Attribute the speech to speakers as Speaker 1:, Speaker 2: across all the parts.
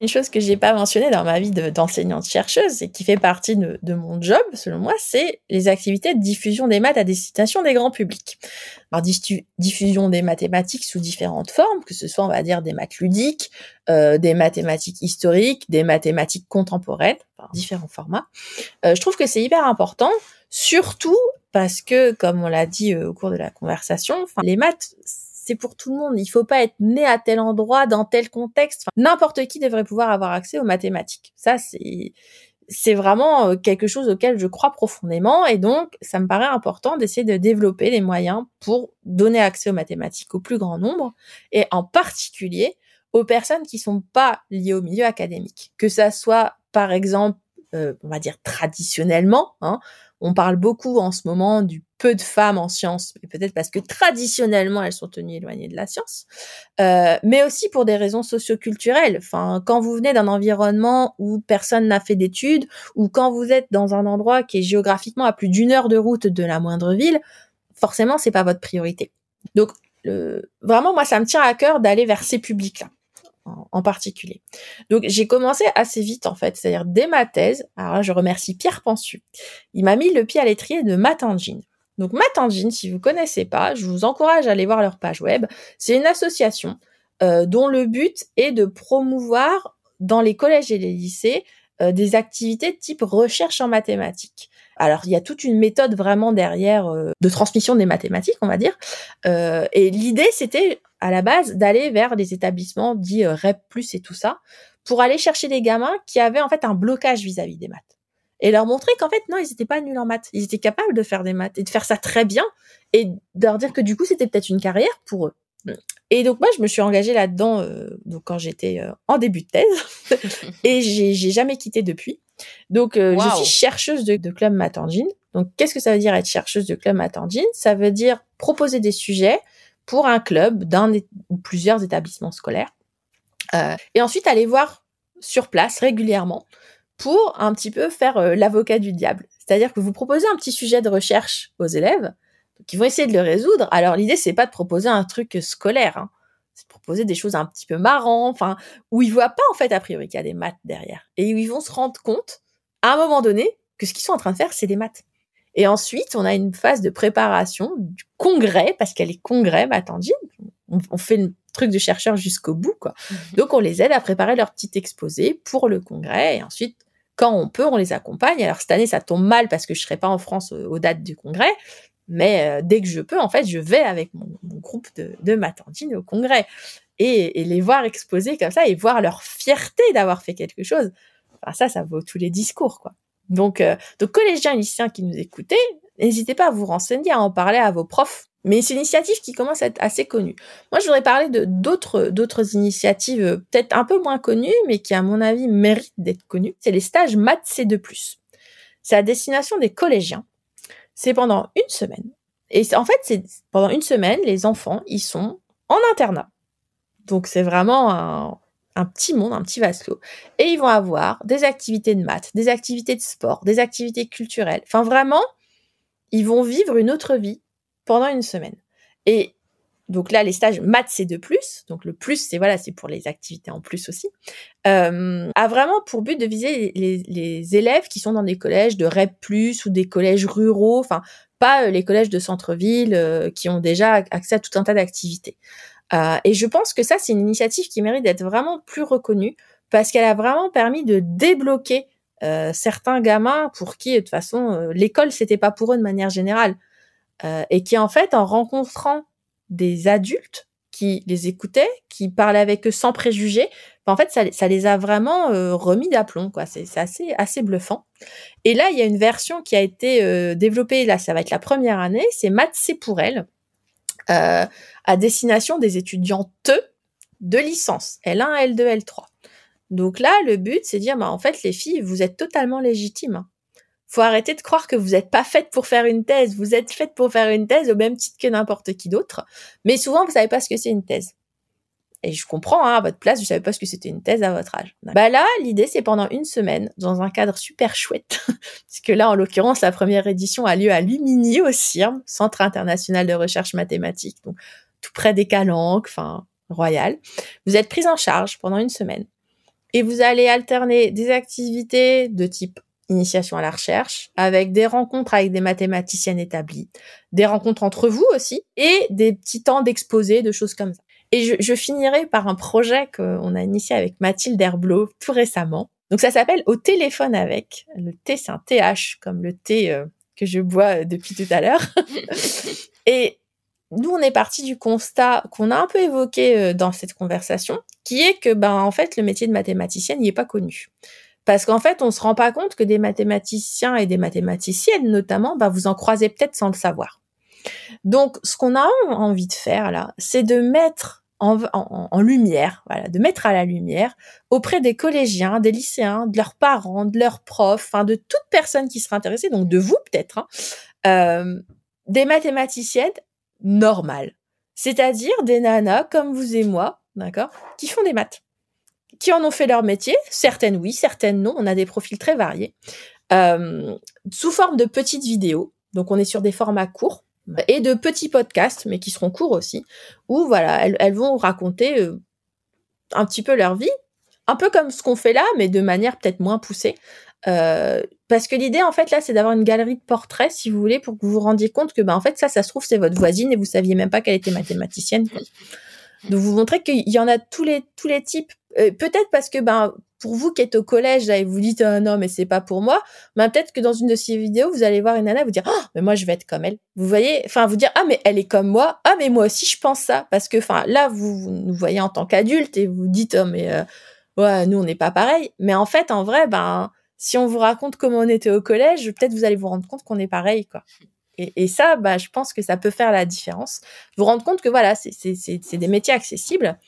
Speaker 1: Une chose que j'ai pas mentionnée dans ma vie d'enseignante-chercheuse et qui fait partie de, mon job, selon moi, c'est les activités de diffusion des maths à destination des grands publics. Alors, diffusion des mathématiques sous différentes formes, que ce soit, on va dire, des maths ludiques, euh, des mathématiques historiques, des mathématiques contemporaines, différents formats. Euh, je trouve que c'est hyper important, surtout parce que, comme on l'a dit euh, au cours de la conversation, les maths, c'est pour tout le monde. Il faut pas être né à tel endroit, dans tel contexte. N'importe qui devrait pouvoir avoir accès aux mathématiques. Ça, c'est vraiment euh, quelque chose auquel je crois profondément et donc ça me paraît important d'essayer de développer les moyens pour donner accès aux mathématiques au plus grand nombre et en particulier aux personnes qui sont pas liées au milieu académique. Que ça soit par exemple, euh, on va dire traditionnellement, hein, on parle beaucoup en ce moment du peu de femmes en sciences, peut-être parce que traditionnellement elles sont tenues éloignées de la science, euh, mais aussi pour des raisons socioculturelles. Enfin, quand vous venez d'un environnement où personne n'a fait d'études, ou quand vous êtes dans un endroit qui est géographiquement à plus d'une heure de route de la moindre ville, forcément c'est pas votre priorité. Donc vraiment moi ça me tient à cœur d'aller vers ces publics-là en, particulier. Donc j'ai commencé assez vite en fait, c'est-à-dire dès ma thèse. Alors là, je remercie Pierre Pensu. Il m'a mis le pied à l'étrier de Matangine. Donc Matangine, si vous connaissez pas, je vous encourage à aller voir leur page web. C'est une association euh, dont le but est de promouvoir dans les collèges et les lycées euh, des activités de type recherche en mathématiques. Alors il y a toute une méthode vraiment derrière euh, de transmission des mathématiques, on va dire. et l'idée c'était à la base d'aller vers des établissements dits REP+ et tout ça pour aller chercher des gamins qui avaient en fait un blocage vis-à-vis des maths et leur montrer qu'en fait non ils étaient pas nuls en maths. Ils étaient capables de faire des maths et de faire ça très bien et de leur dire que du coup c'était peut-être une carrière pour eux. Et donc moi je me suis engagée là-dedans euh, donc quand j'étais euh, en début de thèse et j'ai jamais quitté depuis. Donc euh, je suis chercheuse de, de club Matangine donc qu'est-ce que ça veut dire être chercheuse de club Matangine ça veut dire proposer des sujets pour un club d'un ou plusieurs établissements scolaires et ensuite aller voir sur place régulièrement pour un petit peu faire euh, l'avocat du diable. C'est-à-dire que vous proposez un petit sujet de recherche aux élèves, qui vont essayer de le résoudre. Alors l'idée c'est pas de proposer un truc scolaire, hein. c'est de proposer des choses un petit peu marrantes, enfin où ils voient pas en fait a priori qu'il y a des maths derrière, et où ils vont se rendre compte à un moment donné que ce qu'ils sont en train de faire c'est des maths. Et ensuite on a une phase de préparation du congrès parce qu'elle est congrès Matandine. On, on fait le truc de chercheur jusqu'au bout quoi. Mmh Donc on les aide à préparer leur petit exposé pour le congrès et ensuite quand on peut, on les accompagne. Alors cette année, ça tombe mal parce que je serai pas en France aux, dates du congrès, mais euh, dès que je peux, en fait, je vais avec mon, groupe de, de Matantine au congrès et, les voir exposer comme ça et voir leur fierté d'avoir fait quelque chose. Enfin, ça, ça vaut tous les discours, quoi. Donc, euh, donc collégiens lycéens qui nous écoutez, n'hésitez pas à vous renseigner, à en parler à vos profs mais c'est une initiative qui commence à être assez connue. Moi, je voudrais parler de d'autres d'autres initiatives euh, peut-être un peu moins connues, mais qui à mon avis méritent d'être connues. C'est les stages Maths C2+. C'est à destination des collégiens. C'est pendant une semaine. Et en fait, c'est pendant une semaine, les enfants, ils sont en internat. Donc c'est vraiment un, un petit monde, un petit vase clos. Et ils vont avoir des activités de maths, des activités de sport, des activités culturelles. Enfin vraiment, ils vont vivre une autre vie pendant une semaine. Et donc là, les stages maths, c'est de plus. Donc le plus, c'est voilà, c'est pour les activités en plus aussi. Euh, a vraiment pour but de viser les, élèves qui sont dans des collèges de REP+, ou des collèges ruraux, enfin pas euh, les collèges de centre-ville euh, qui ont déjà accès à tout un tas d'activités. Euh, et je pense que ça, c'est une initiative qui mérite d'être vraiment plus reconnue parce qu'elle a vraiment permis de débloquer certains gamins pour qui, de toute façon, l'école, c'était pas pour eux de manière générale. Euh, et qui en fait, en rencontrant des adultes qui les écoutaient, qui parlaient avec eux sans préjugés, ben, en fait, ça, les a vraiment euh, remis d'aplomb, quoi. C'est assez, assez bluffant. Et là, il y a une version qui a été euh, développée, là, ça va être la première année, c'est Maths c'est pour elle, à destination des étudiantes de licence, L1, L2, L3. Donc là, le but, c'est de dire, bah, en fait, les filles, vous êtes totalement légitimes. Hein faut arrêter de croire que vous n'êtes pas faite pour faire une thèse. Vous êtes faite pour faire une thèse au même titre que n'importe qui d'autre. Mais souvent, vous savez pas ce que c'est une thèse. Et je comprends, hein, à votre place, je savais pas ce que c'était une thèse à votre âge. Bah là, l'idée, c'est pendant une semaine, dans un cadre super chouette, puisque là, en l'occurrence, la première édition a lieu à Lumini, au CIRM, Centre international de recherche mathématique, donc tout près des Calanques, enfin, royal. Vous êtes prise en charge pendant une semaine Et vous allez alterner des activités de type initiation à la recherche, avec des rencontres avec des mathématiciennes établies, des rencontres entre vous aussi, et des petits temps d'exposé, de choses comme ça. Et je, je finirai par un projet qu'on a initié avec Mathilde Herblot tout récemment. Donc ça s'appelle Au téléphone avec. Le T, c'est un TH, comme le thé euh, que je bois euh, depuis tout à l'heure. et nous, on est parti du constat qu'on a un peu évoqué euh, dans cette conversation, qui est que, ben, en fait, le métier de mathématicienne n'est pas connu. Parce qu'en fait, on se rend pas compte que des mathématiciens et des mathématiciennes, notamment, ben, vous en croisez peut-être sans le savoir. Donc, ce qu'on a envie de faire là, c'est de mettre en, en, lumière, voilà, de mettre à la lumière auprès des collégiens, des lycéens, de leurs parents, de leurs profs, enfin de toute personne qui sera intéressée, donc de vous peut-être, hein, euh, des mathématiciennes normales, c'est-à-dire des nanas comme vous et moi, d'accord, qui font des maths, qui en ont fait leur métier, certaines oui, certaines non, on a des profils très variés, euh, sous forme de petites vidéos, donc on est sur des formats courts, et de petits podcasts, mais qui seront courts aussi, où voilà, elles, vont raconter euh, un petit peu leur vie, un peu comme ce qu'on fait là, mais de manière peut-être moins poussée. Euh, parce que l'idée, en fait, là, c'est d'avoir une galerie de portraits, si vous voulez, pour que vous vous rendiez compte que, ben, en fait, ça, ça se trouve, c'est votre voisine et vous saviez même pas qu'elle était mathématicienne. De vous montrer qu'il y en a tous les tous les types. Euh, peut-être parce que, ben, pour vous qui êtes au collège là, et vous dites ah, non mais c'est pas pour moi, mais peut-être que dans une de ces vidéos vous allez voir une nana vous dire ah mais moi je vais être comme elle. Vous voyez, enfin vous dire ah mais elle est comme moi, ah mais moi aussi je pense ça parce que enfin là vous, nous voyez en tant qu'adulte et vous dites oh mais euh, ouais nous on n'est pas pareil, mais en fait en vrai ben si on vous raconte comment on était au collège, peut-être vous allez vous rendre compte qu'on est pareil quoi. Et, ça, bah, je pense que ça peut faire la différence. Vous rendre compte que voilà, c'est des métiers accessibles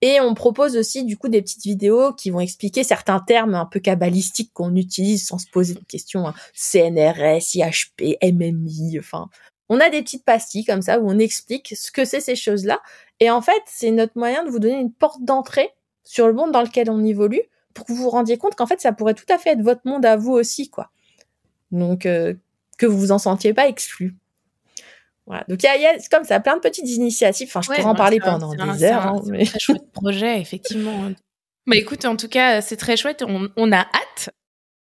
Speaker 1: et on propose aussi du coup des petites vidéos qui vont expliquer certains termes un peu cabalistiques qu'on utilise sans se poser de questions. Hein. CNRS, IHP, MMI, enfin. On a des petites pastilles comme ça où on explique ce que c'est ces choses-là. Et en fait, c'est notre moyen de vous donner une porte d'entrée sur le monde dans lequel on évolue pour que vous vous rendiez compte qu'en fait, ça pourrait tout à fait être votre monde à vous aussi, quoi. Donc, euh, que vous vous en sentiez pas exclu. Voilà. Donc il y, a, comme ça, plein de petites initiatives. Enfin, je pourrais en parler pendant des heures.
Speaker 2: Hein, mais... très chouette projet, effectivement. Bah écoute, en tout cas, c'est très chouette. On, a hâte